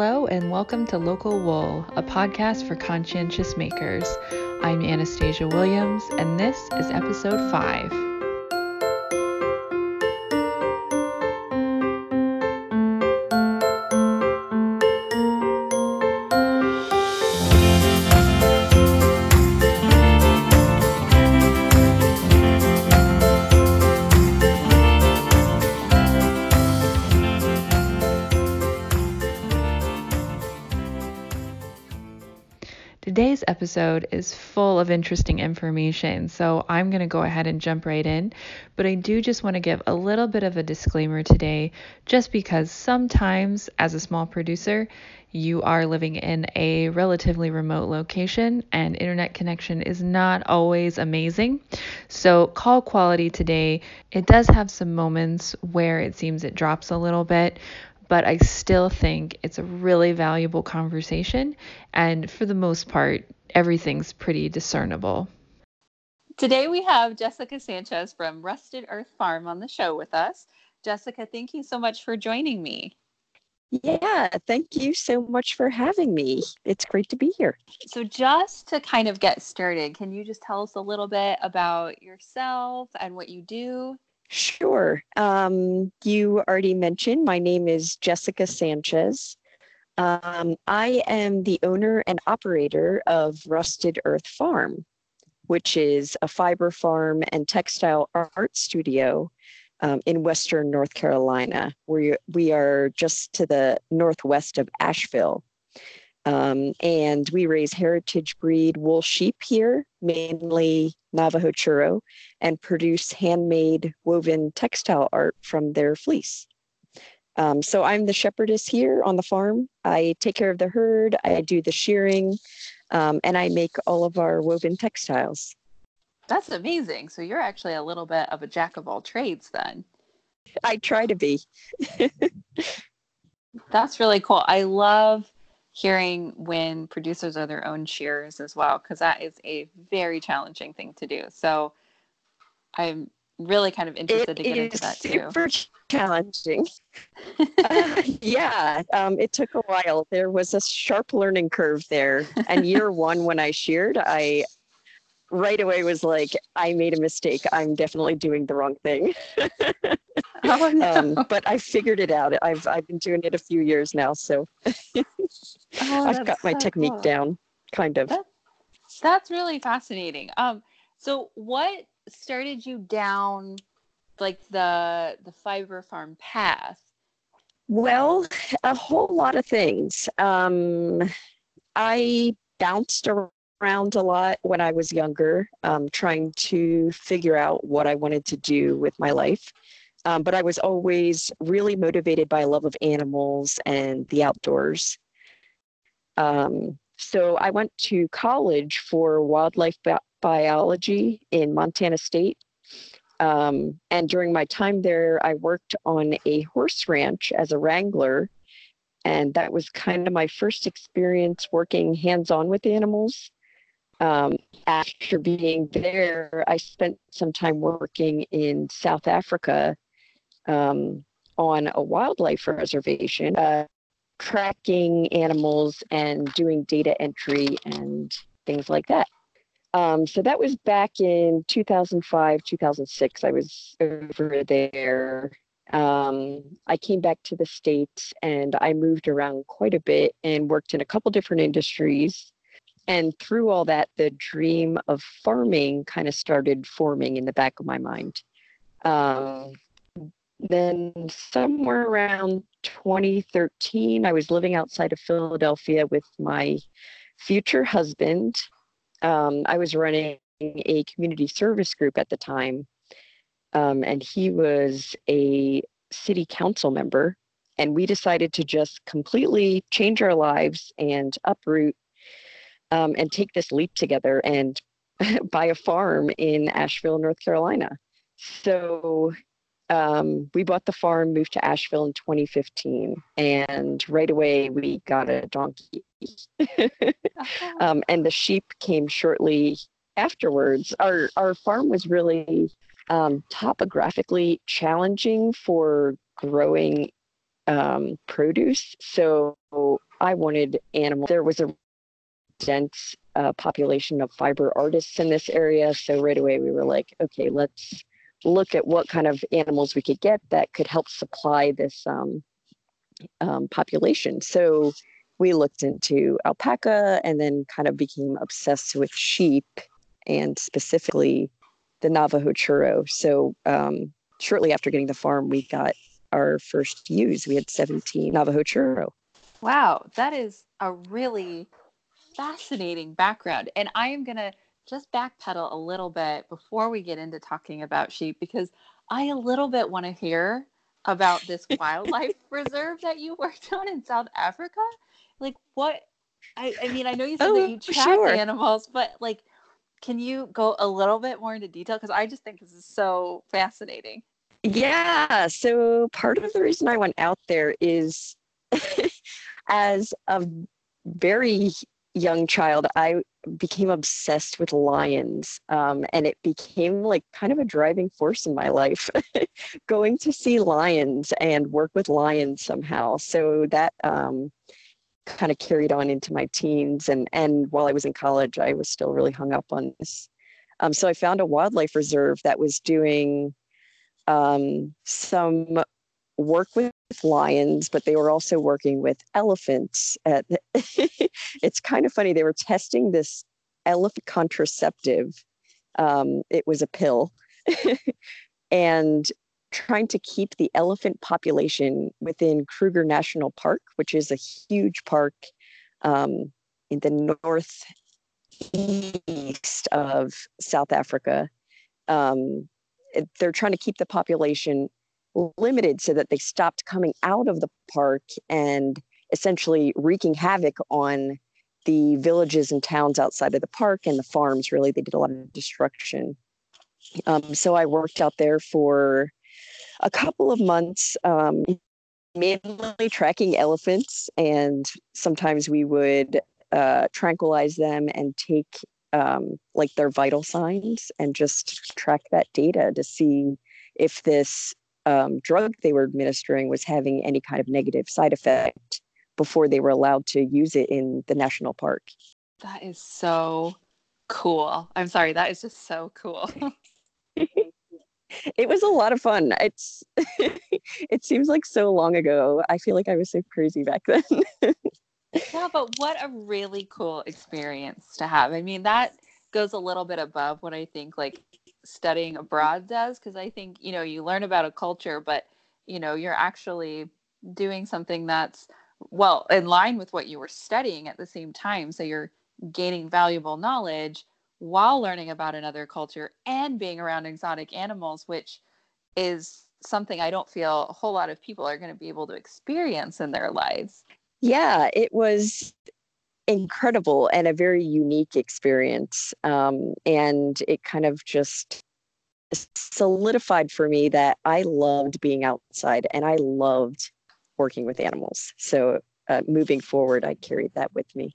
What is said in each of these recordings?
Hello, and welcome to Local Wool, a podcast for conscientious makers. I'm Anastasia Williams, and this is episode 5. Episode is full of interesting information, so I'm going to go ahead and jump right in. But I do just want to give a little bit of a disclaimer today, just because sometimes, as a small producer, you are living in a relatively remote location and internet connection is not always amazing. So, call quality today, it does have some moments where it seems it drops a little bit, but I still think it's a really valuable conversation. And for the most part, everything's pretty discernible. Today we have Jessica Sanchez from Rusted Earth Farm on the show with us. Jessica, thank you so much for joining me. Yeah, thank you so much for having me. It's great to be here. So, just to kind of get started, can you just tell us a little bit about yourself and what you do? Sure. Um, you already mentioned my name is Jessica Sanchez. Um, I am the owner and operator of Rusted Earth Farm, which is a fiber farm and textile art studio um, in Western North Carolina. We, we are just to the northwest of Asheville. Um, and we raise heritage breed wool sheep here, mainly Navajo Churro, and produce handmade woven textile art from their fleece. Um, so I'm the shepherdess here on the farm. I take care of the herd, I do the shearing, um, and I make all of our woven textiles. That's amazing. So you're actually a little bit of a jack of all trades then. I try to be. That's really cool. I love hearing when producers are their own shearers as well, because that is a very challenging thing to do. So I'm really kind of interested it to get into that too. Super challenging. uh, yeah, um, it took a while. There was a sharp learning curve there. And year one, when I sheared, I right away was like, I made a mistake. I'm definitely doing the wrong thing. oh, no. um, but I figured it out. I've I've been doing it a few years now, so oh, I've got my so technique cool. down, kind of. That, that's really fascinating. Um, so what started you down like the the fiber farm path? Well, a whole lot of things. Um, I bounced around a lot when I was younger, um, trying to figure out what I wanted to do with my life. Um, but I was always really motivated by a love of animals and the outdoors. Um, so I went to college for wildlife bi- biology in Montana State. Um, and during my time there, I worked on a horse ranch as a wrangler. And that was kind of my first experience working hands on with animals um, after being there, I spent some time working in South Africa um, on a wildlife reservation, uh, tracking animals and doing data entry and things like that. Um, so that was back in 2005, 2006. I was over there. Um, I came back to the States and I moved around quite a bit and worked in a couple different industries. And through all that, the dream of farming kind of started forming in the back of my mind. Um, then, somewhere around 2013, I was living outside of Philadelphia with my future husband. Um, I was running a community service group at the time, um, and he was a city council member. And we decided to just completely change our lives and uproot um, and take this leap together and buy a farm in Asheville, North Carolina. So um, we bought the farm, moved to Asheville in 2015, and right away we got a donkey. Um, and the sheep came shortly afterwards. Our our farm was really um, topographically challenging for growing um, produce. So I wanted animals. There was a dense uh, population of fiber artists in this area. So right away we were like, okay, let's look at what kind of animals we could get that could help supply this um, um, population. So we looked into alpaca and then kind of became obsessed with sheep and specifically the Navajo churro. So um, shortly after getting the farm, we got our first ewes. We had 17 Navajo churro. Wow, that is a really fascinating background. And I am going to just backpedal a little bit before we get into talking about sheep because I a little bit want to hear about this wildlife reserve that you worked on in South Africa. Like what I, I mean, I know you said oh, that you track sure. animals, but like can you go a little bit more into detail? Because I just think this is so fascinating. Yeah. So part of the reason I went out there is as a very young child, I became obsessed with lions. Um, and it became like kind of a driving force in my life, going to see lions and work with lions somehow. So that um, kind of carried on into my teens. And, and while I was in college, I was still really hung up on this. Um, so I found a wildlife reserve that was doing um, some work with lions, but they were also working with elephants. At, it's kind of funny. They were testing this elephant contraceptive. Um, it was a pill. and trying to keep the elephant population within Kruger National Park, which is a huge park um, in the northeast of South Africa. Um, they're trying to keep the population limited so that they stopped coming out of the park and essentially wreaking havoc on the villages and towns outside of the park and the farms. Really, they did a lot of destruction. Um, so I worked out there for a couple of months, um, mainly tracking elephants, and sometimes we would uh, tranquilize them and take um, like their vital signs and just track that data to see if this um, drug they were administering was having any kind of negative side effect before they were allowed to use it in the national park. That is so cool. I'm sorry, that is just so cool. it was a lot of fun. It's it seems like so long ago. I feel like I was so crazy back then. yeah, but what a really cool experience to have. I mean, that goes a little bit above what I think like studying abroad does because I think, you know, you learn about a culture, but you know, you're actually doing something that's well in line with what you were studying at the same time. So you're gaining valuable knowledge while learning about another culture and being around exotic animals, which is something I don't feel a whole lot of people are going to be able to experience in their lives. Yeah, it was incredible and a very unique experience. Um, and it kind of just solidified for me that I loved being outside and I loved working with animals. So uh, moving forward, I carried that with me.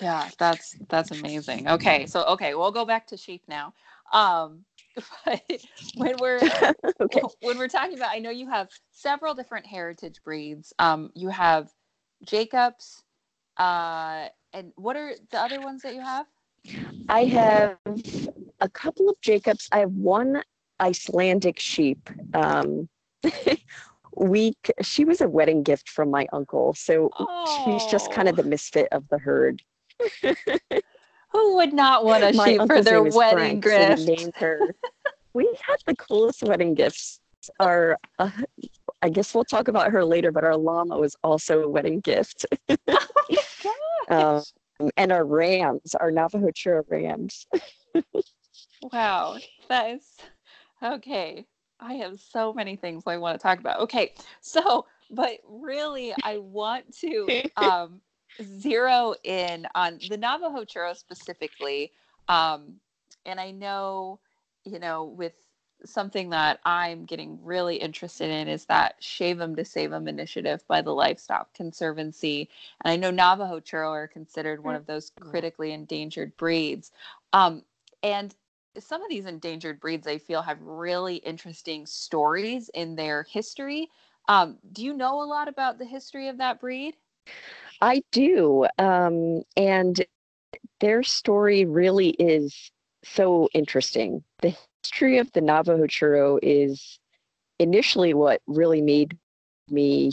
Yeah, that's that's amazing. Okay, so okay, we'll go back to sheep now. Um, but when we're okay. when we're talking about, I know you have several different heritage breeds. Um, you have Jacobs, uh, and what are the other ones that you have? I have a couple of Jacobs. I have one Icelandic sheep. Um, we she was a wedding gift from my uncle, so oh. she's just kind of the misfit of the herd. Who would not want a sheep for their wedding Frank, gift? So her. we had the coolest wedding gifts. Our, uh, I guess we'll talk about her later, but our llama was also a wedding gift. oh um, and our rams, our Navajo Churro rams. wow, that is okay. I have so many things I want to talk about. Okay, so but really, I want to um, zero in on the Navajo churro specifically. Um, and I know, you know, with something that I'm getting really interested in is that Shave 'em to Save 'em initiative by the Livestock Conservancy. And I know Navajo churro are considered one of those critically endangered breeds. Um, and some of these endangered breeds I feel have really interesting stories in their history. Um, do you know a lot about the history of that breed? I do. Um, and their story really is so interesting. The history of the Navajo churro is initially what really made me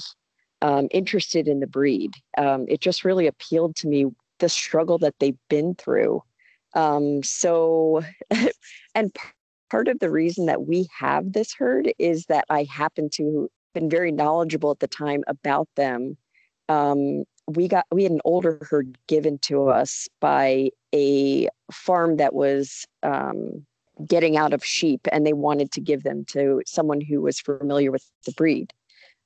um, interested in the breed. Um, it just really appealed to me the struggle that they've been through. Um, so, and part of the reason that we have this herd is that I happen to have been very knowledgeable at the time about them. We got we had an older herd given to us by a farm that was um, getting out of sheep, and they wanted to give them to someone who was familiar with the breed.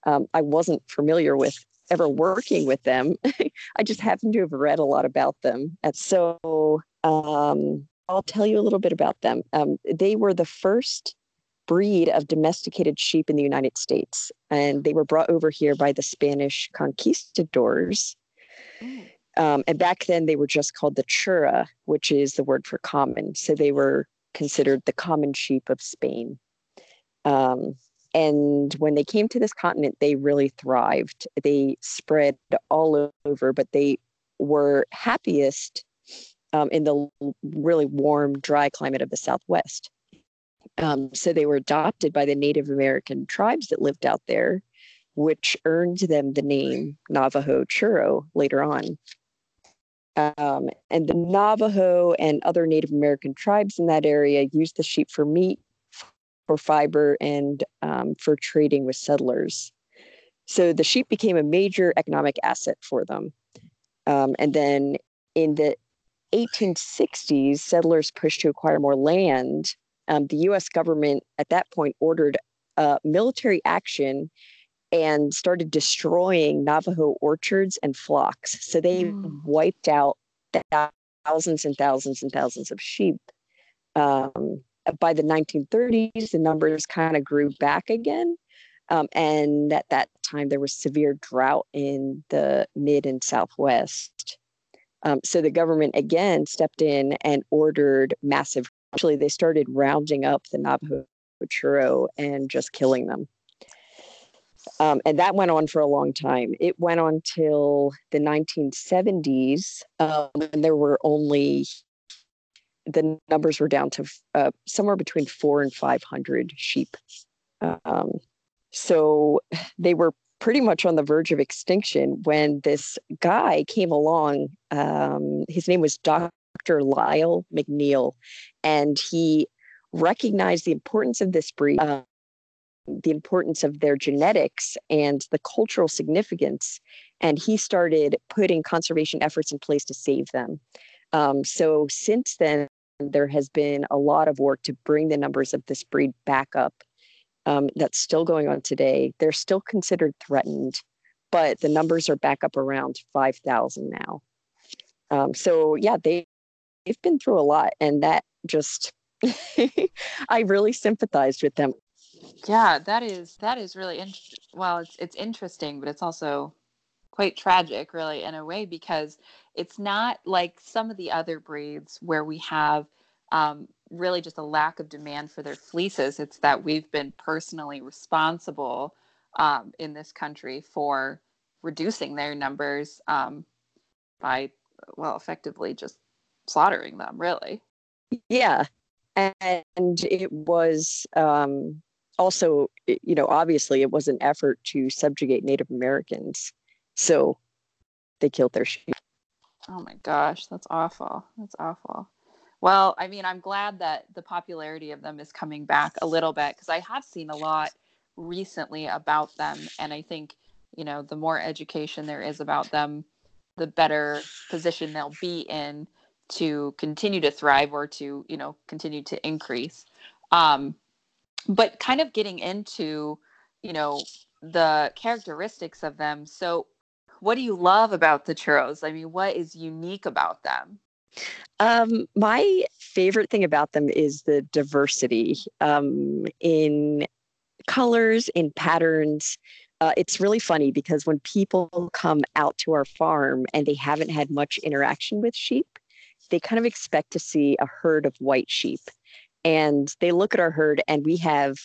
Um, I wasn't familiar with ever working with them. I just happened to have read a lot about them. And so um, I'll tell you a little bit about them. Um, they were the first breed of domesticated sheep in the United States, and they were brought over here by the Spanish conquistadors. Mm. Um, and back then, they were just called the chura, which is the word for common. So they were considered the common sheep of Spain. Um, and when they came to this continent, they really thrived. They spread all over, but they were happiest um, in the really warm, dry climate of the Southwest. Um, so they were adopted by the Native American tribes that lived out there, which earned them the name Navajo Churro later on. Um, and the Navajo and other Native American tribes in that area used the sheep for meat, for fiber, and um, for trading with settlers. So the sheep became a major economic asset for them. Um, and then in the 1860s, settlers pushed to acquire more land. Um, the US government at that point ordered uh, military action and started destroying Navajo orchards and flocks. So they mm. wiped out thousands and thousands and thousands of sheep. Um, by the 1930s, the numbers kind of grew back again. Um, and at that time, there was severe drought in the mid and southwest. Um, so the government again stepped in and ordered massive. Actually, they started rounding up the Navajo churro and just killing them. Um, and that went on for a long time. It went on till the 1970s, um, and there were only the numbers were down to uh, somewhere between four and 500 sheep. Um, so they were pretty much on the verge of extinction when this guy came along. Um, his name was Dr. Lyle McNeal, and he recognized the importance of this breed, uh, the importance of their genetics, and the cultural significance. And he started putting conservation efforts in place to save them. Um, so since then, there has been a lot of work to bring the numbers of this breed back up um, that's still going on today. They're still considered threatened, but the numbers are back up around 5,000 now. Um, so, yeah, they, they've been through a lot, and that just, I really sympathized with them. Yeah, that is that is really in- well. It's it's interesting, but it's also quite tragic, really, in a way, because it's not like some of the other breeds where we have um, really just a lack of demand for their fleeces. It's that we've been personally responsible um, in this country for reducing their numbers um, by, well, effectively just slaughtering them, really. Yeah. And it was um, also, you know, obviously it was an effort to subjugate Native Americans. So they killed their sheep. Oh my gosh, that's awful. That's awful. Well, I mean, I'm glad that the popularity of them is coming back a little bit because I have seen a lot recently about them. And I think, you know, the more education there is about them, the better position they'll be in to continue to thrive or to, you know, continue to increase. Um, but kind of getting into, you know, the characteristics of them. So, what do you love about the churros? I mean, what is unique about them? Um, my favorite thing about them is the diversity um, in colors, in patterns. Uh, it's really funny because when people come out to our farm and they haven't had much interaction with sheep, they kind of expect to see a herd of white sheep. And they look at our herd and we have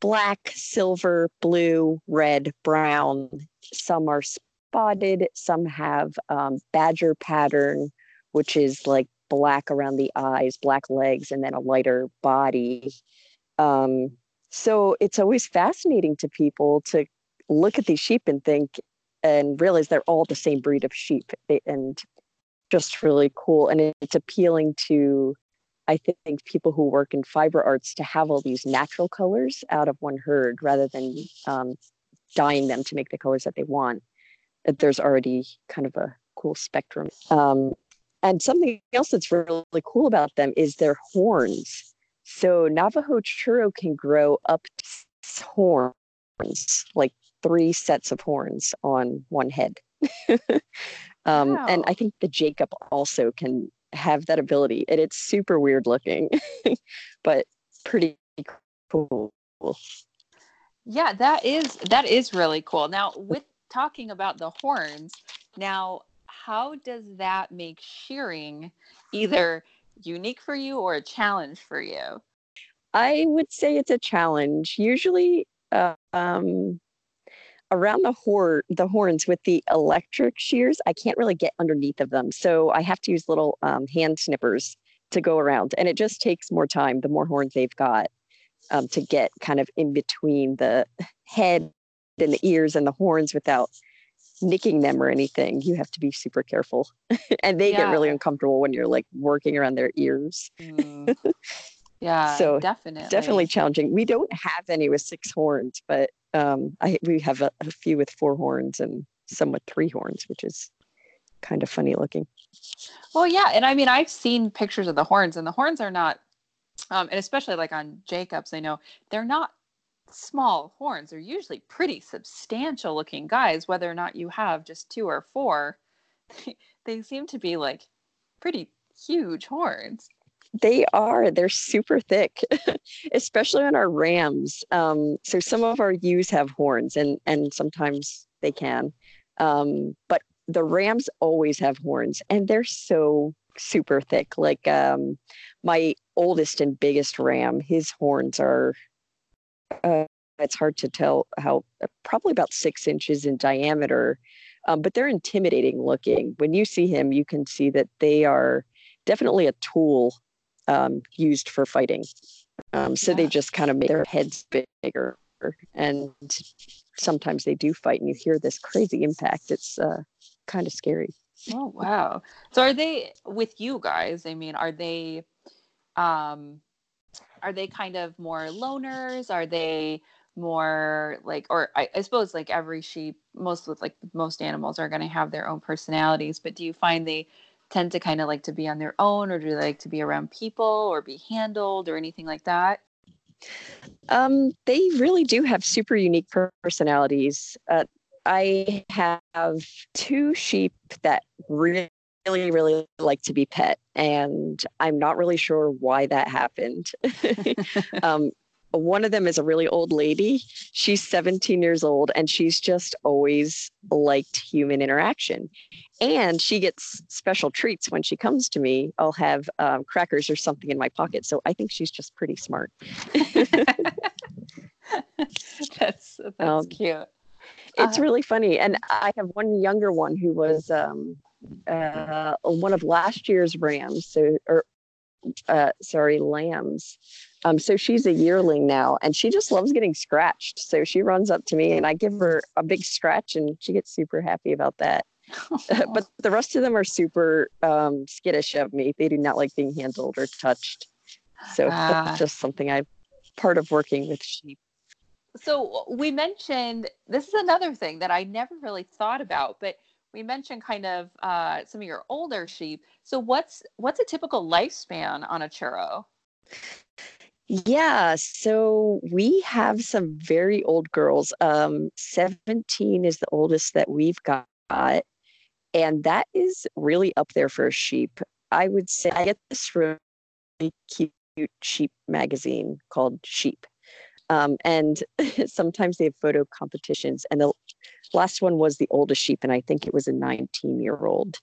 black, silver, blue, red, brown. Some are spotted. Some have um, badger pattern, which is like black around the eyes, black legs, and then a lighter body. Um, so it's always fascinating to people to look at these sheep and think and realize they're all the same breed of sheep and just really cool. And it's appealing to, I think, people who work in fiber arts to have all these natural colors out of one herd rather than um, dyeing them to make the colors that they want. That There's already kind of a cool spectrum. Um, and something else that's really cool about them is their horns. So Navajo churro can grow up to horns, like three sets of horns on one head. um, wow. And I think the Jacob also can have that ability. And it's super weird looking, but pretty cool. Yeah, that is that is really cool. Now, with talking about the horns, now how does that make shearing either unique for you or a challenge for you? I would say it's a challenge. Usually, uh, um, around the horn, the horns with the electric shears, I can't really get underneath of them, so I have to use little um, hand snippers to go around, and it just takes more time. The more horns they've got, um, to get kind of in between the head and the ears and the horns without nicking them or anything. You have to be super careful. and they yeah. get really uncomfortable when you're like working around their ears. mm. Yeah. so definitely. Definitely challenging. We don't have any with six horns, but um, I we have a, a few with four horns and some with three horns, which is kind of funny looking. Well, yeah, and I mean, I've seen pictures of the horns, and the horns are not um, and especially like on Jacobs, I know they're not small horns. They're usually pretty substantial looking guys, whether or not you have just two or four. They, seem to be like pretty huge horns. They are. They're super thick, especially on our rams. Um, so some of our ewes have horns, and and sometimes they can, um, but the rams always have horns, and they're so super thick. Like um, my oldest and biggest ram, his horns are, uh, it's hard to tell how, probably about six inches in diameter, um, but they're intimidating looking. When you see him, you can see that they are definitely a tool um, used for fighting. Um, so yeah. they just kind of make their heads bigger. And sometimes they do fight, and you hear this crazy impact. It's uh, kind of scary. Oh wow! So are they with you guys? I mean, are they um are they kind of more loners? Are they more like or I, I suppose like every sheep, most with like most animals are gonna have their own personalities, but do you find they tend to kind of like to be on their own or do they like to be around people or be handled or anything like that? Um, they really do have super unique personalities. Uh, I have two sheep that really really like to be pet and i'm not really sure why that happened um, one of them is a really old lady she's 17 years old and she's just always liked human interaction and she gets special treats when she comes to me i'll have um, crackers or something in my pocket so i think she's just pretty smart that's that's um, cute it's uh, really funny. And I have one younger one who was um, uh, one of last year's rams. So, or uh, sorry, lambs. Um, so she's a yearling now, and she just loves getting scratched. So she runs up to me, and I give her a big scratch, and she gets super happy about that. But the rest of them are super um, skittish of me. They do not like being handled or touched. So that's ah. just something I part of working with sheep so we mentioned this is another thing that I never really thought about, but we mentioned kind of uh, some of your older sheep. So what's what's a typical lifespan on a churro? Yeah, so we have some very old girls. Um, 17 is the oldest that we've got, and that is really up there for a sheep. I would say I get this really cute sheep magazine called Sheep um, and sometimes they have photo competitions. And the last one was the oldest sheep, and I think it was a 19 year old.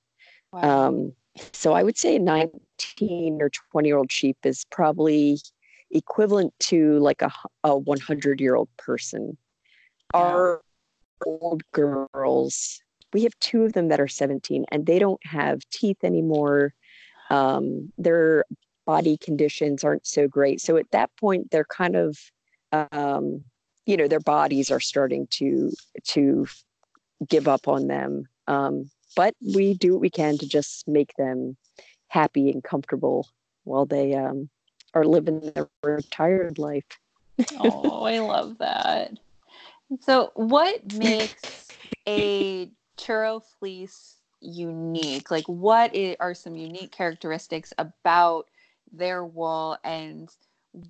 Wow. Um, so I would say a 19 or 20 year old sheep is probably equivalent to like a, a 100 year old person. Our old girls we have two of them that are 17 and they don't have teeth anymore. Um, their body conditions aren't so great. So at that point, they're kind of, um, you know, their bodies are starting to to give up on them. Um, but we do what we can to just make them happy and comfortable while they um, are living their retired life. oh, I love that. So, what makes a churro fleece unique? Like, what are some unique characteristics about their wool, and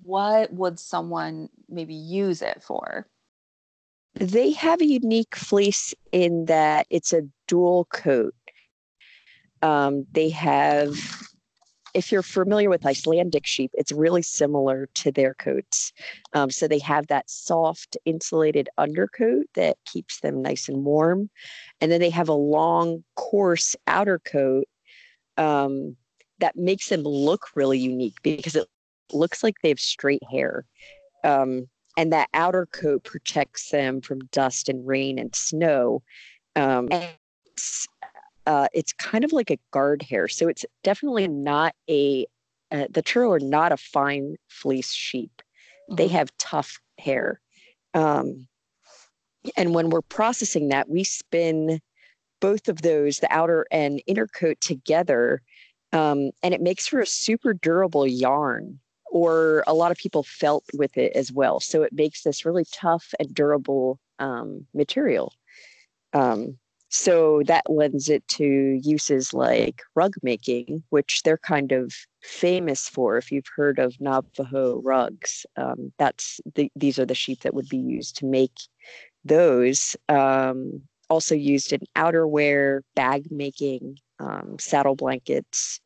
what would someone maybe use it for? They have a unique fleece in that it's a dual coat. Um, they have if you're familiar with Icelandic sheep, it's really similar to their coats. Um, so they have that soft, insulated undercoat that keeps them nice and warm. And then they have a long, coarse outer coat um, that makes them look really unique because it looks like they have straight hair. Um, and that outer coat protects them from dust and rain and snow. Um, and uh, it's kind of like a guard hair. So it's definitely not a, uh, the churro are not a fine fleece sheep. Mm-hmm. They have tough hair. Um, and when we're processing that, we spin both of those, the outer and inner coat together, um, and it makes for a super durable yarn. Or a lot of people felt with it as well. So it makes this really tough and durable um, material. Um, so that lends it to uses like rug making, which they're kind of famous for. If you've heard of Navajo rugs, um, that's the, these are the sheep that would be used to make those. Um, also used in outerwear, bag making, um, saddle blankets,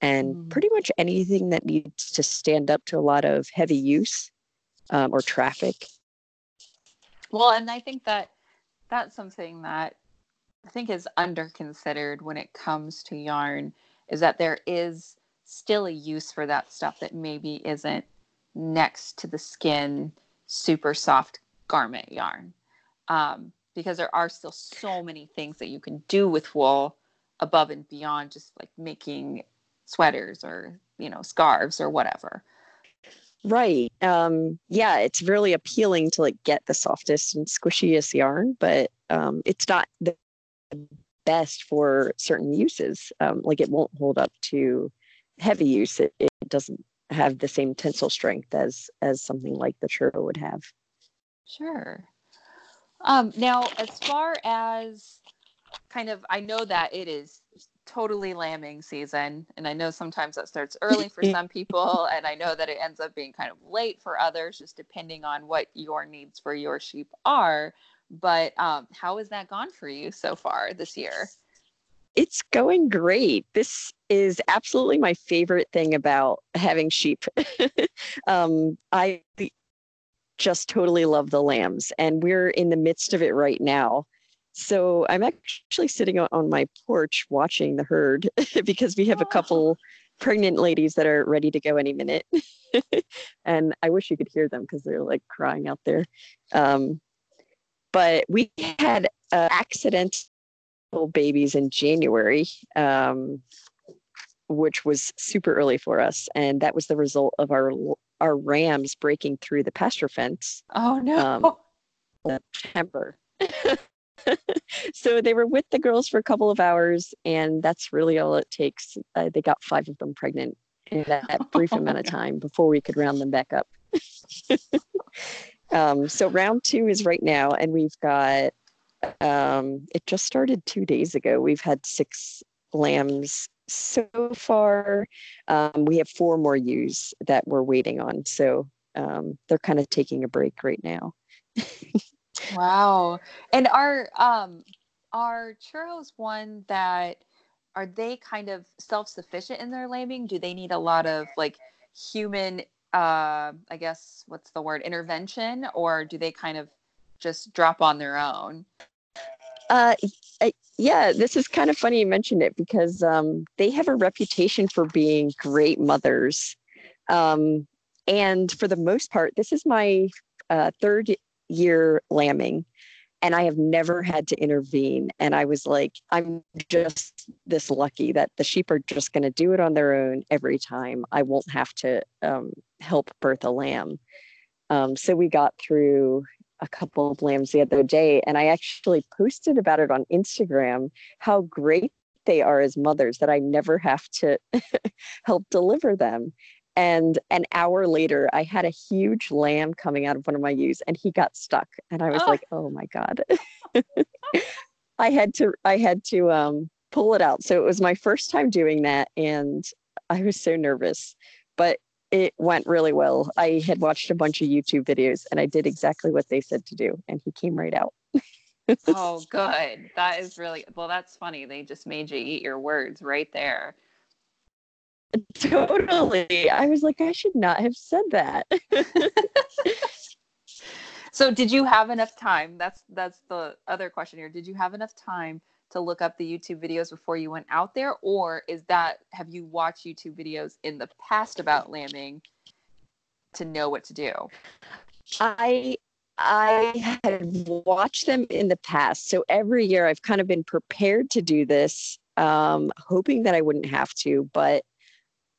and mm. pretty much anything that needs to stand up to a lot of heavy use um, or traffic. Well, and I think that that's something that I think is under considered when it comes to yarn is that there is still a use for that stuff that maybe isn't next to the skin super soft garment yarn. Um, because there are still so many things that you can do with wool above and beyond just like making sweaters or you know scarves or whatever. Right. Um yeah it's really appealing to like get the softest and squishiest yarn but um it's not the best for certain uses. Um, like it won't hold up to heavy use. It, it doesn't have the same tensile strength as as something like the churro would have. Sure. Um, now, as far as kind of, I know that it is totally lambing season, and I know sometimes that starts early for some people, and I know that it ends up being kind of late for others, just depending on what your needs for your sheep are. But um, how has that gone for you so far this year? It's going great. This is absolutely my favorite thing about having sheep. um, I just totally love the lambs, and we're in the midst of it right now. So I'm actually sitting on my porch watching the herd because we have a couple pregnant ladies that are ready to go any minute. and I wish you could hear them because they're like crying out there. Um, but we had uh, accidental babies in January, um, which was super early for us, and that was the result of our our rams breaking through the pasture fence. Oh no! Um, September. so they were with the girls for a couple of hours, and that's really all it takes. Uh, they got five of them pregnant in that brief oh, amount of time before we could round them back up. Um, so round two is right now, and we've got um, it just started two days ago. We've had six lambs so far. Um, we have four more ewes that we're waiting on, so um, they're kind of taking a break right now. wow! And our um, are churros one that are they kind of self sufficient in their lambing? Do they need a lot of like human uh, I guess what's the word intervention, or do they kind of just drop on their own? Uh, yeah, this is kind of funny you mentioned it because um, they have a reputation for being great mothers. Um, and for the most part, this is my uh, third year lambing. and I have never had to intervene. And I was like, I'm just this lucky that the sheep are just going to do it on their own every time. I won't have to um, help birth a lamb. Um, so we got through a couple of lambs the other day, and I actually posted about it on Instagram how great they are as mothers that I never have to help deliver them. And an hour later, I had a huge lamb coming out of one of my ewes and he got stuck. And I was oh. like, oh my God. I had to, I had to um, pull it out. So it was my first time doing that. And I was so nervous, but it went really well. I had watched a bunch of YouTube videos and I did exactly what they said to do. And he came right out. oh, good. That is really, well, that's funny. They just made you eat your words right there. Totally. I was like, I should not have said that. so did you have enough time? That's that's the other question here. Did you have enough time to look up the YouTube videos before you went out there? Or is that have you watched YouTube videos in the past about lambing to know what to do? I I had watched them in the past. So every year I've kind of been prepared to do this, um, hoping that I wouldn't have to, but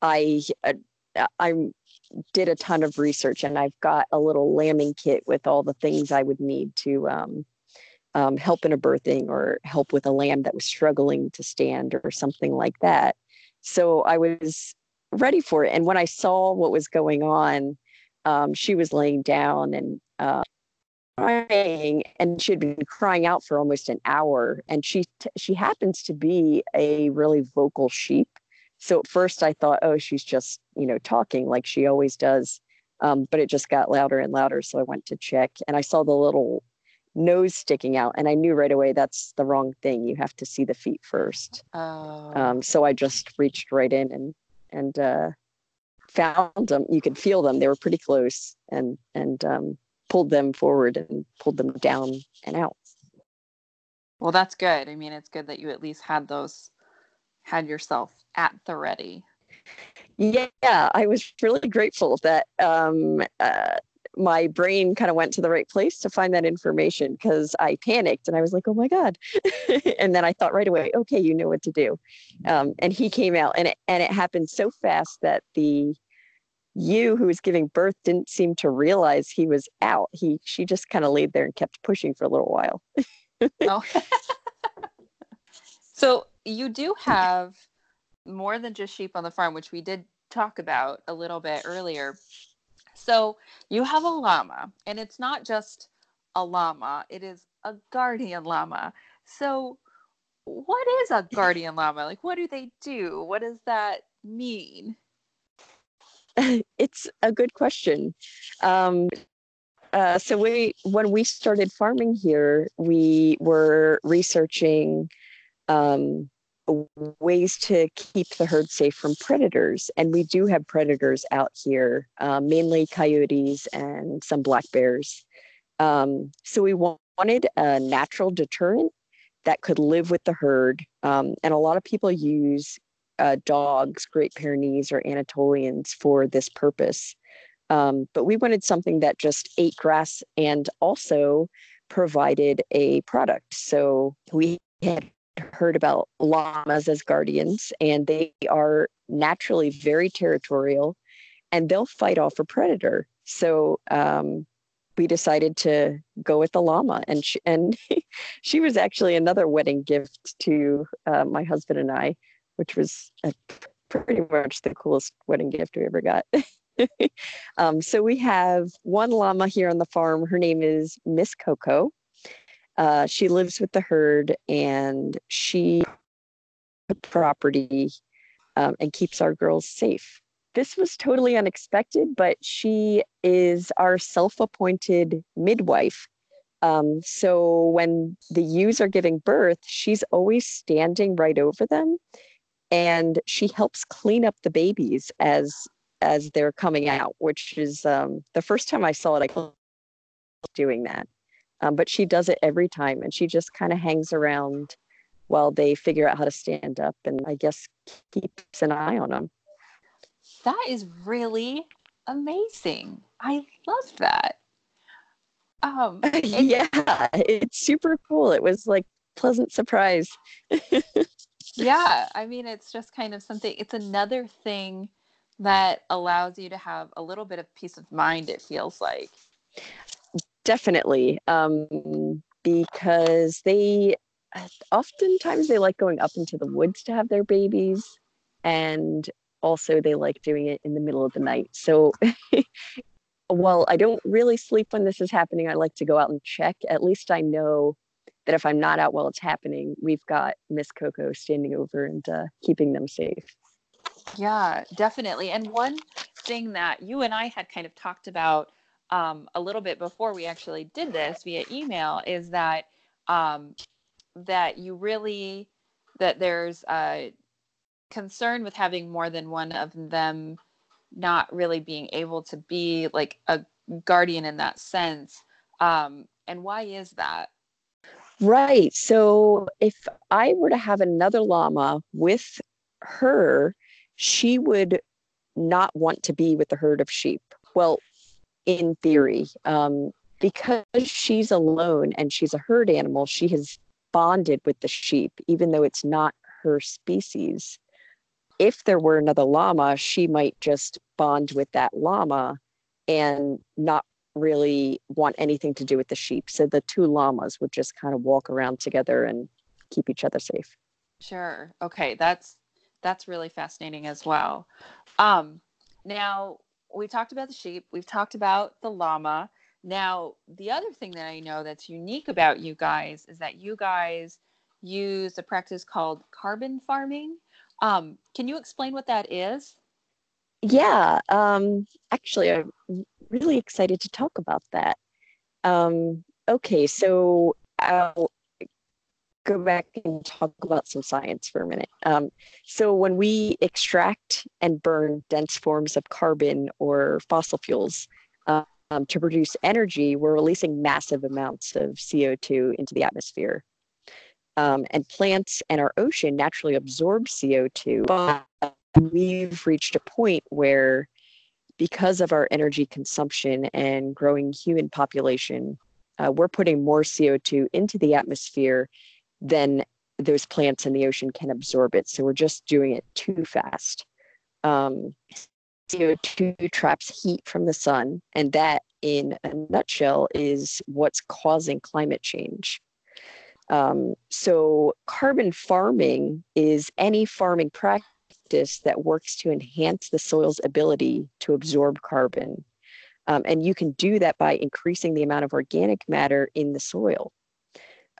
I uh, I did a ton of research and I've got a little lambing kit with all the things I would need to um, um, help in a birthing or help with a lamb that was struggling to stand or something like that. So I was ready for it. And when I saw what was going on, um, she was laying down and uh, crying, and she had been crying out for almost an hour. And she t- she happens to be a really vocal sheep. So at first I thought, oh, she's just, you know, talking like she always does. Um, but it just got louder and louder. So I went to check and I saw the little nose sticking out. And I knew right away that's the wrong thing. You have to see the feet first. Oh. Um, so I just reached right in and, and, uh, found them. You could feel them. They were pretty close and, and, um, pulled them forward and pulled them down and out. Well, that's good. I mean, it's good that you at least had those had yourself at the ready. Yeah, I was really grateful that um, uh, my brain kind of went to the right place to find that information because I panicked and I was like, oh my God. and then I thought right away, okay, you know what to do. Um, and he came out and it, and it happened so fast that the you who was giving birth didn't seem to realize he was out. He she just kind of laid there and kept pushing for a little while. oh. so you do have more than just sheep on the farm, which we did talk about a little bit earlier. So you have a llama, and it's not just a llama, it is a guardian llama. So, what is a guardian llama? Like, what do they do? What does that mean? It's a good question. Um, uh, so we, when we started farming here, we were researching um, ways to keep the herd safe from predators. And we do have predators out here, uh, mainly coyotes and some black bears. Um, so we wanted a natural deterrent that could live with the herd. Um, and a lot of people use uh, dogs, Great Pyrenees or Anatolians for this purpose. Um, but we wanted something that just ate grass and also provided a product. So we had heard about llamas as guardians, and they are naturally very territorial and they'll fight off a predator. So um, we decided to go with the llama, and she, and she was actually another wedding gift to uh, my husband and I, which was a, pretty much the coolest wedding gift we ever got. um, so we have one llama here on the farm. Her name is Miss Coco, uh, she lives with the herd and she property um, and keeps our girls safe. This was totally unexpected, but she is our self appointed midwife. Um, so when the ewes are giving birth, she's always standing right over them and she helps clean up the babies as as they're coming out, which is um, the first time I saw it, I was doing that. Um, but she does it every time and she just kind of hangs around while they figure out how to stand up and I guess keeps an eye on them. That is really amazing. I love that. Um, yeah, it's super cool. It was like pleasant surprise. yeah, I mean, it's just kind of something. It's another thing that allows you to have a little bit of peace of mind. It feels like definitely um, because they oftentimes they like going up into the woods to have their babies and also they like doing it in the middle of the night. So while i don't really sleep when this is happening i like to go out and check. At least i know that if i'm not out while it's happening we've got miss coco standing over and uh, keeping them safe. Yeah definitely. And one thing that you and i had kind of talked about um, a little bit before we actually did this via email is that um, that you really that there's a concern with having more than one of them not really being able to be like a guardian in that sense. Um, and why is that? Right. So if i were to have another llama with her she would not want to be with the herd of sheep. Well in theory. Um, because she's alone and she's a herd animal, she has bonded with the sheep, even though it's not her species. If there were another llama, she might just bond with that llama and not really want anything to do with the sheep. So the two llamas would just kind of walk around together and keep each other safe. Sure. Okay, that's that's really fascinating as well. Um, now, we talked about the sheep, we've talked about the llama. Now, the other thing that I know that's unique about you guys is that you guys use a practice called carbon farming. Um, can you explain what that is? Yeah, um, actually, I'm really excited to talk about that. Um, okay, so I'll go back and talk about some science for a minute. Um, so, when we extract and burn dense forms of carbon or fossil fuels um, to produce energy, we're releasing massive amounts of CO2 into the atmosphere. Um, and plants and our ocean naturally absorb CO2, but we've reached a point where, because of our energy consumption and growing human population, uh, we're putting more CO2 into the atmosphere then those plants in the ocean can absorb it. So we're just doing it too fast. Um, CO2 traps heat from the sun, and that, in a nutshell, is what's causing climate change. Um, so, carbon farming is any farming practice that works to enhance the soil's ability to absorb carbon. Um, and you can do that by increasing the amount of organic matter in the soil.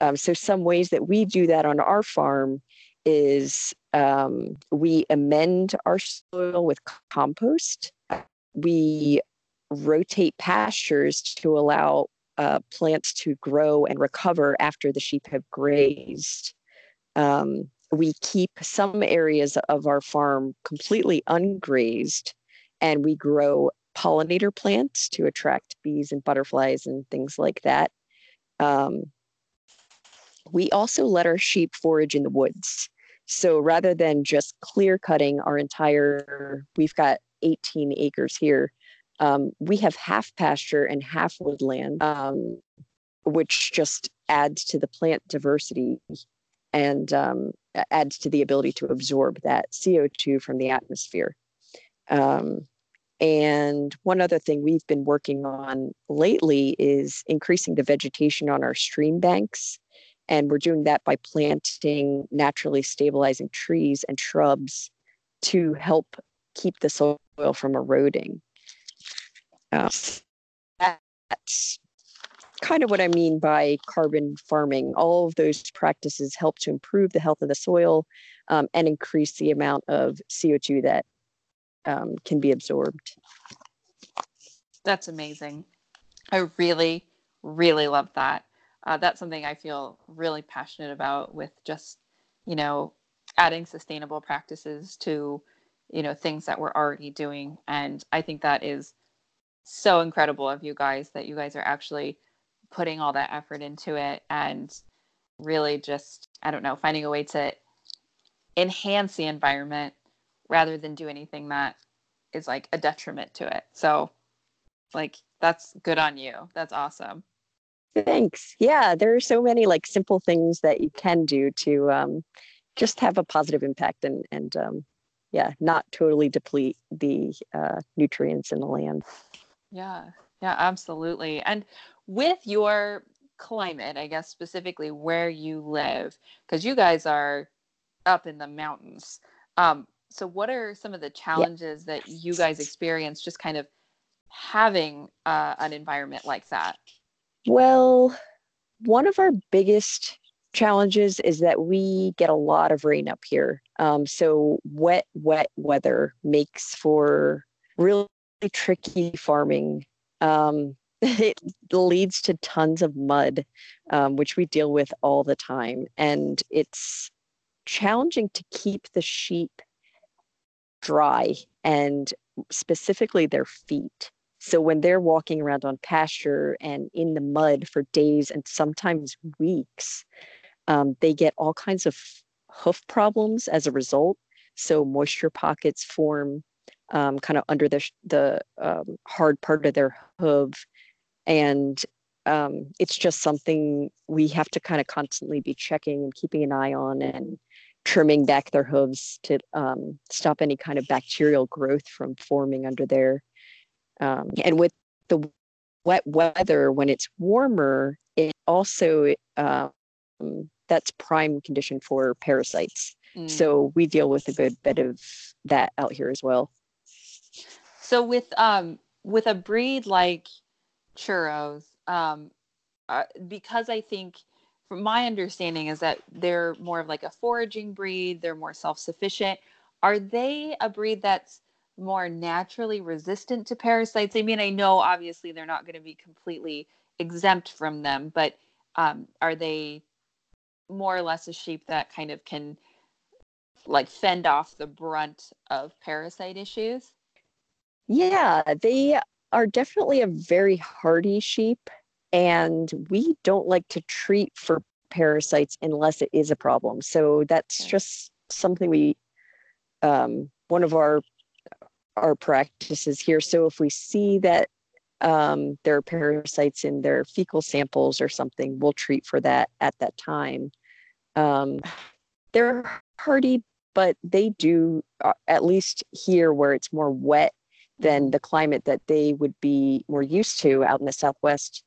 Um, so some ways that we do that on our farm is um, we amend our soil with compost. We rotate pastures to allow uh, plants to grow and recover after the sheep have grazed. Um, we keep some areas of our farm completely ungrazed and we grow pollinator plants to attract bees and butterflies and things like that. Um, we also let our sheep forage in the woods. So rather than just clear cutting our entire, we've got 18 acres here, um, we have half pasture and half woodland, um, which just adds to the plant diversity and um, adds to the ability to absorb that CO2 from the atmosphere. Um, and one other thing we've been working on lately is increasing the vegetation on our stream banks. And we're doing that by planting naturally stabilizing trees and shrubs to help keep the soil from eroding. Uh, that's kind of what I mean by carbon farming. All of those practices help to improve the health of the soil um, and increase the amount of CO2 that um, can be absorbed. That's amazing. I really, really love that uh, that's something I feel really passionate about with just, you know, adding sustainable practices to, you know, things that we're already doing. And I think that is so incredible of you guys that you guys are actually putting all that effort into it and really just, I don't know, finding a way to enhance the environment rather than do anything that is like a detriment to it. So, like, that's good on you. That's awesome. Thanks. Yeah, there are so many like simple things that you can do to um, just have a positive impact and and um, yeah, not totally deplete the uh, nutrients in the land. Yeah, yeah, absolutely. And with your climate, I guess specifically where you live, because you guys are up in the mountains. Um, so, what are some of the challenges yeah. that you guys experience just kind of having uh, an environment like that? Well, one of our biggest challenges is that we get a lot of rain up here. Um, so, wet, wet weather makes for really tricky farming. Um, it leads to tons of mud, um, which we deal with all the time. And it's challenging to keep the sheep dry and specifically their feet. So when they're walking around on pasture and in the mud for days and sometimes weeks, um, they get all kinds of hoof problems as a result. So moisture pockets form um, kind of under the the um, hard part of their hoof, and um, it's just something we have to kind of constantly be checking and keeping an eye on and trimming back their hooves to um, stop any kind of bacterial growth from forming under there. Um, and with the wet weather, when it's warmer, it also um, that's prime condition for parasites. Mm. So we deal with a good bit of that out here as well. So with um with a breed like churros, um, uh, because I think from my understanding is that they're more of like a foraging breed, they're more self-sufficient. Are they a breed that's more naturally resistant to parasites? I mean, I know obviously they're not going to be completely exempt from them, but um, are they more or less a sheep that kind of can like fend off the brunt of parasite issues? Yeah, they are definitely a very hardy sheep, and we don't like to treat for parasites unless it is a problem. So that's okay. just something we, um, one of our our practices here. So if we see that um, there are parasites in their fecal samples or something, we'll treat for that at that time. Um, they're hardy, but they do, uh, at least here where it's more wet than the climate that they would be more used to out in the Southwest.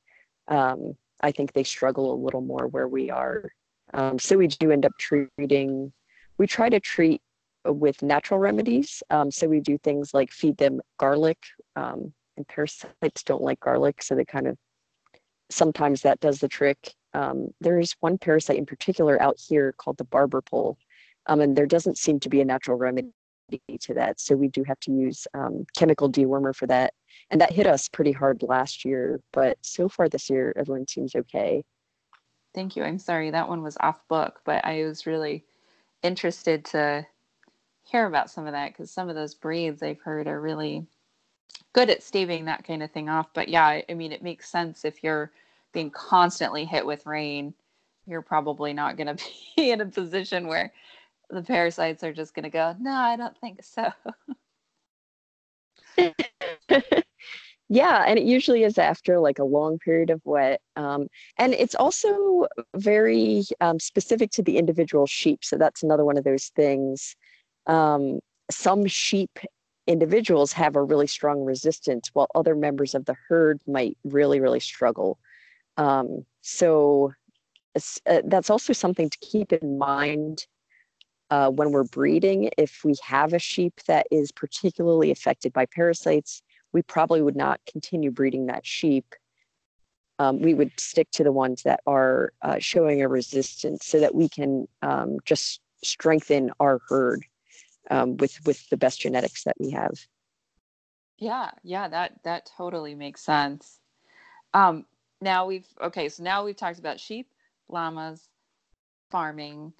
Um, I think they struggle a little more where we are. Um, so we do end up treating, we try to treat with natural remedies. Um, so we do things like feed them garlic, um, and parasites don't like garlic, so they kind of sometimes that does the trick. Um, there is one parasite in particular out here called the barber pole, um, and there doesn't seem to be a natural remedy to that. So we do have to use um, chemical dewormer for that. And that hit us pretty hard last year, but so far this year, everyone seems okay. Thank you. I'm sorry that one was off book, but I was really interested to hear about some of that because some of those breeds I've heard are really good at staving that kind of thing off. But yeah, I mean, it makes sense if you're being constantly hit with rain, you're probably not going to be in a position where the parasites are just going to go, no, I don't think so. yeah, and it usually is after like a long period of wet. Um, and it's also very um, specific to the individual sheep. So that's another one of those things. Um, some sheep individuals have a really strong resistance, while other members of the herd might really, really struggle. Um, so uh, that's also something to keep in mind uh, when we're breeding, if we have a sheep that is particularly affected by parasites, we probably would not continue breeding that sheep. Um, we would stick to the ones that are uh, showing a resistance so that we can um, just strengthen our herd um, with with the best genetics that we have. Yeah, yeah, that that totally makes sense. Um, now we've okay, so now we've talked about sheep, llamas, farming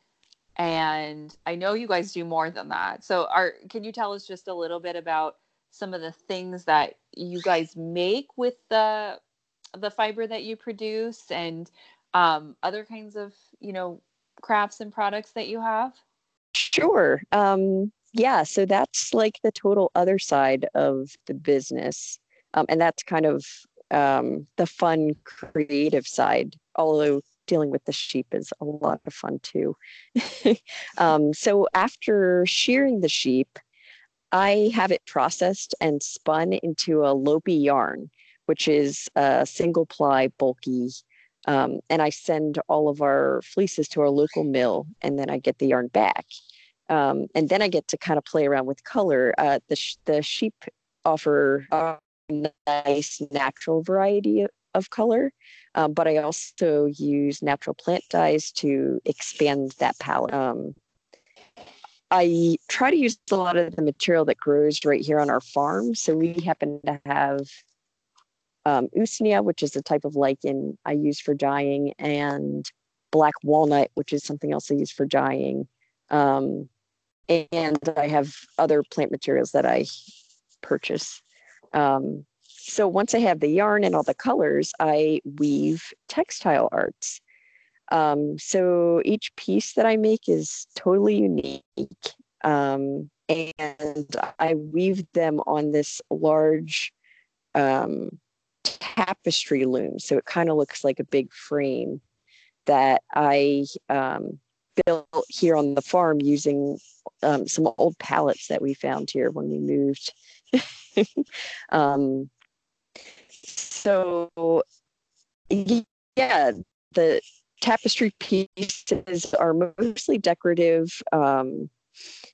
and I know you guys do more than that. So are can you tell us just a little bit about some of the things that you guys make with the the fiber that you produce and um, other kinds of you know crafts and products that you have? Sure. Um, yeah. So that's like the total other side of the business, um, and that's kind of um, the fun creative side, although dealing with the sheep is a lot of fun too. um, so after shearing the sheep, I have it processed and spun into a Lopi yarn, which is a single ply bulky. Um, and I send all of our fleeces to our local mill, and then I get the yarn back. Um, and then I get to kind of play around with color. Uh, the sh- the sheep offer a nice natural variety of color, um, but I also use natural plant dyes to expand that palette. Um, I try to use a lot of the material that grows right here on our farm. So we happen to have um, usnea, which is a type of lichen I use for dyeing, and black walnut, which is something else I use for dyeing. Um, and I have other plant materials that I purchase. Um, so once I have the yarn and all the colors, I weave textile arts. Um, so each piece that I make is totally unique. Um, and I weave them on this large um, tapestry loom. So it kind of looks like a big frame that I um, built here on the farm using um, some old pallets that we found here when we moved. um, so yeah, the tapestry pieces are mostly decorative. Um,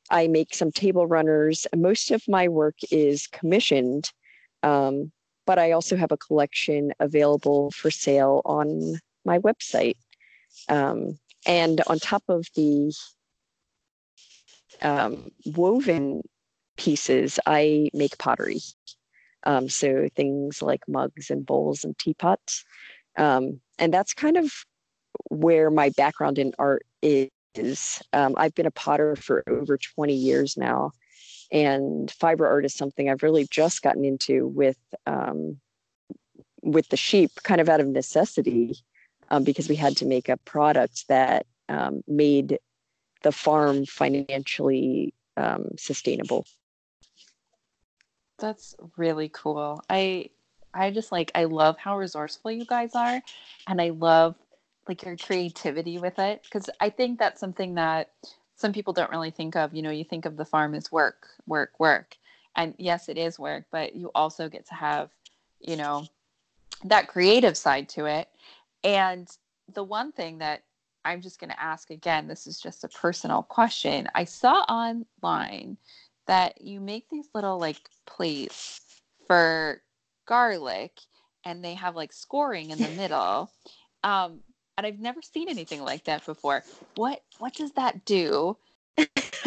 I make some table runners. Most of my work is commissioned, um, but I also have a collection available for sale on my website. Um, and on top of the um, woven pieces, I make pottery. Um, so things like mugs and bowls and teapots. Um, and that's kind of where my background in art is. Um, I've been a potter for over 20 years now. And fiber art is something I've really just gotten into with um, with the sheep, kind of out of necessity, um, because we had to make a product that um, made the farm financially um, sustainable. That's really cool. I I just like I love how resourceful you guys are and I love like your creativity with it because I think that's something that some people don't really think of. You know, you think of the farm as work, work, work. And yes, it is work, but you also get to have, you know, that creative side to it. And the one thing that I'm just going to ask again, this is just a personal question. I saw online that you make these little like plates for garlic and they have like scoring in the middle. Um, and I've never seen anything like that before. What what does that do?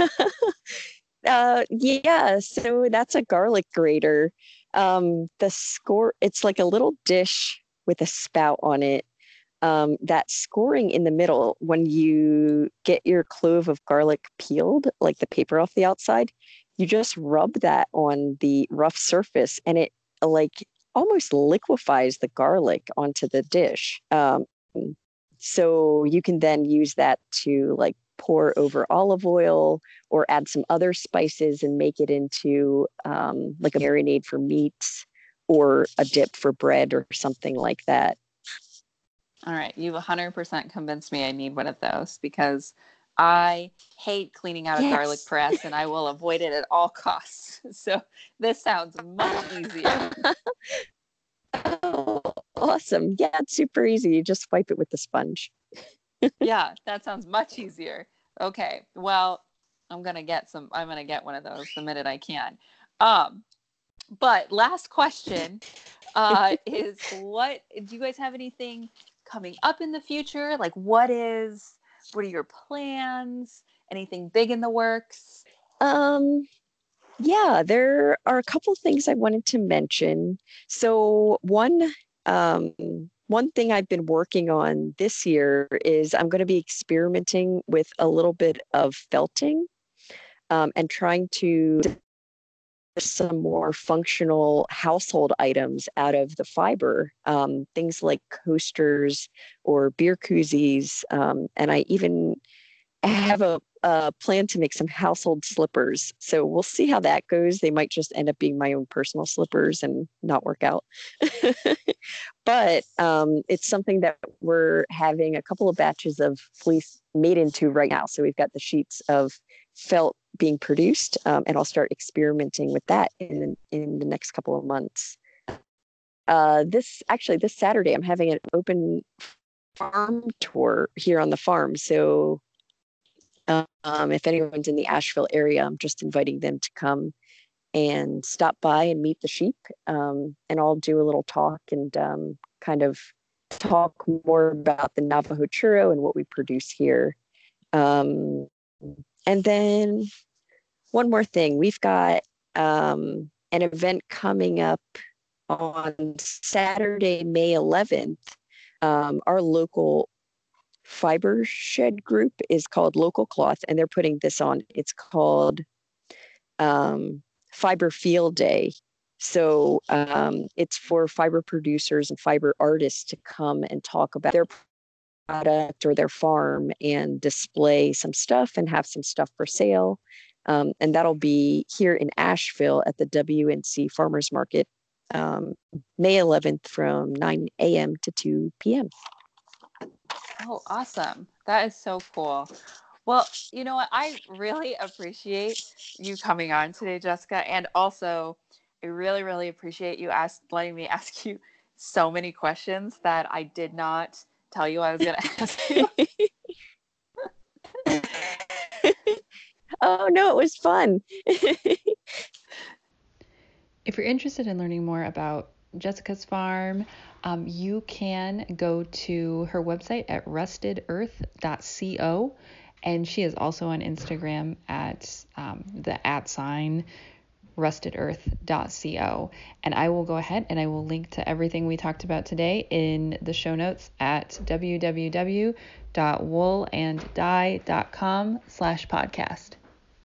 uh, yeah, so that's a garlic grater. Um, the score it's like a little dish with a spout on it. Um, that scoring in the middle, when you get your clove of garlic peeled, like the paper off the outside, you just rub that on the rough surface and it like almost liquefies the garlic onto the dish. Um, so you can then use that to like pour over olive oil or add some other spices and make it into um, like a marinade for meats or a dip for bread or something like that. All right, you've 100% convinced me I need one of those because I hate cleaning out a yes. garlic press and I will avoid it at all costs. So this sounds much easier. oh, awesome. Yeah, it's super easy. You just wipe it with the sponge. yeah, that sounds much easier. Okay. Well, I'm going to get some I'm going to get one of those the minute I can. Um but last question uh is what do you guys have anything coming up in the future? Like what is what are your plans? Anything big in the works? Um, yeah, there are a couple things I wanted to mention. So one um, one thing I've been working on this year is I'm going to be experimenting with a little bit of felting um, and trying to some more functional household items out of the fiber, um, things like coasters or beer koozies. Um, and I even have a uh, plan to make some household slippers. So we'll see how that goes. They might just end up being my own personal slippers and not work out. but um, it's something that we're having a couple of batches of fleece made into right now. So we've got the sheets of felt being produced, um, and I'll start experimenting with that in in the next couple of months. Uh, this actually this Saturday, I'm having an open farm tour here on the farm. So um, if anyone's in the Asheville area, I'm just inviting them to come and stop by and meet the sheep. Um, and I'll do a little talk and um, kind of talk more about the Navajo churro and what we produce here. Um, and then one more thing we've got um, an event coming up on Saturday, May 11th. Um, our local fiber shed group is called Local Cloth, and they're putting this on. It's called um, Fiber Field Day. So um, it's for fiber producers and fiber artists to come and talk about their product or their farm and display some stuff and have some stuff for sale. Um, and that'll be here in Asheville at the WNC Farmers Market um, May 11th from 9 a.m. to 2 p.m. Oh, awesome. That is so cool. Well, you know what? I really appreciate you coming on today, Jessica. And also, I really, really appreciate you ask, letting me ask you so many questions that I did not tell you I was going to ask you. Oh, no, it was fun. if you're interested in learning more about Jessica's farm, um, you can go to her website at rustedearth.co. And she is also on Instagram at um, the at sign rustedearth.co. And I will go ahead and I will link to everything we talked about today in the show notes at www.woolanddye.com slash podcast.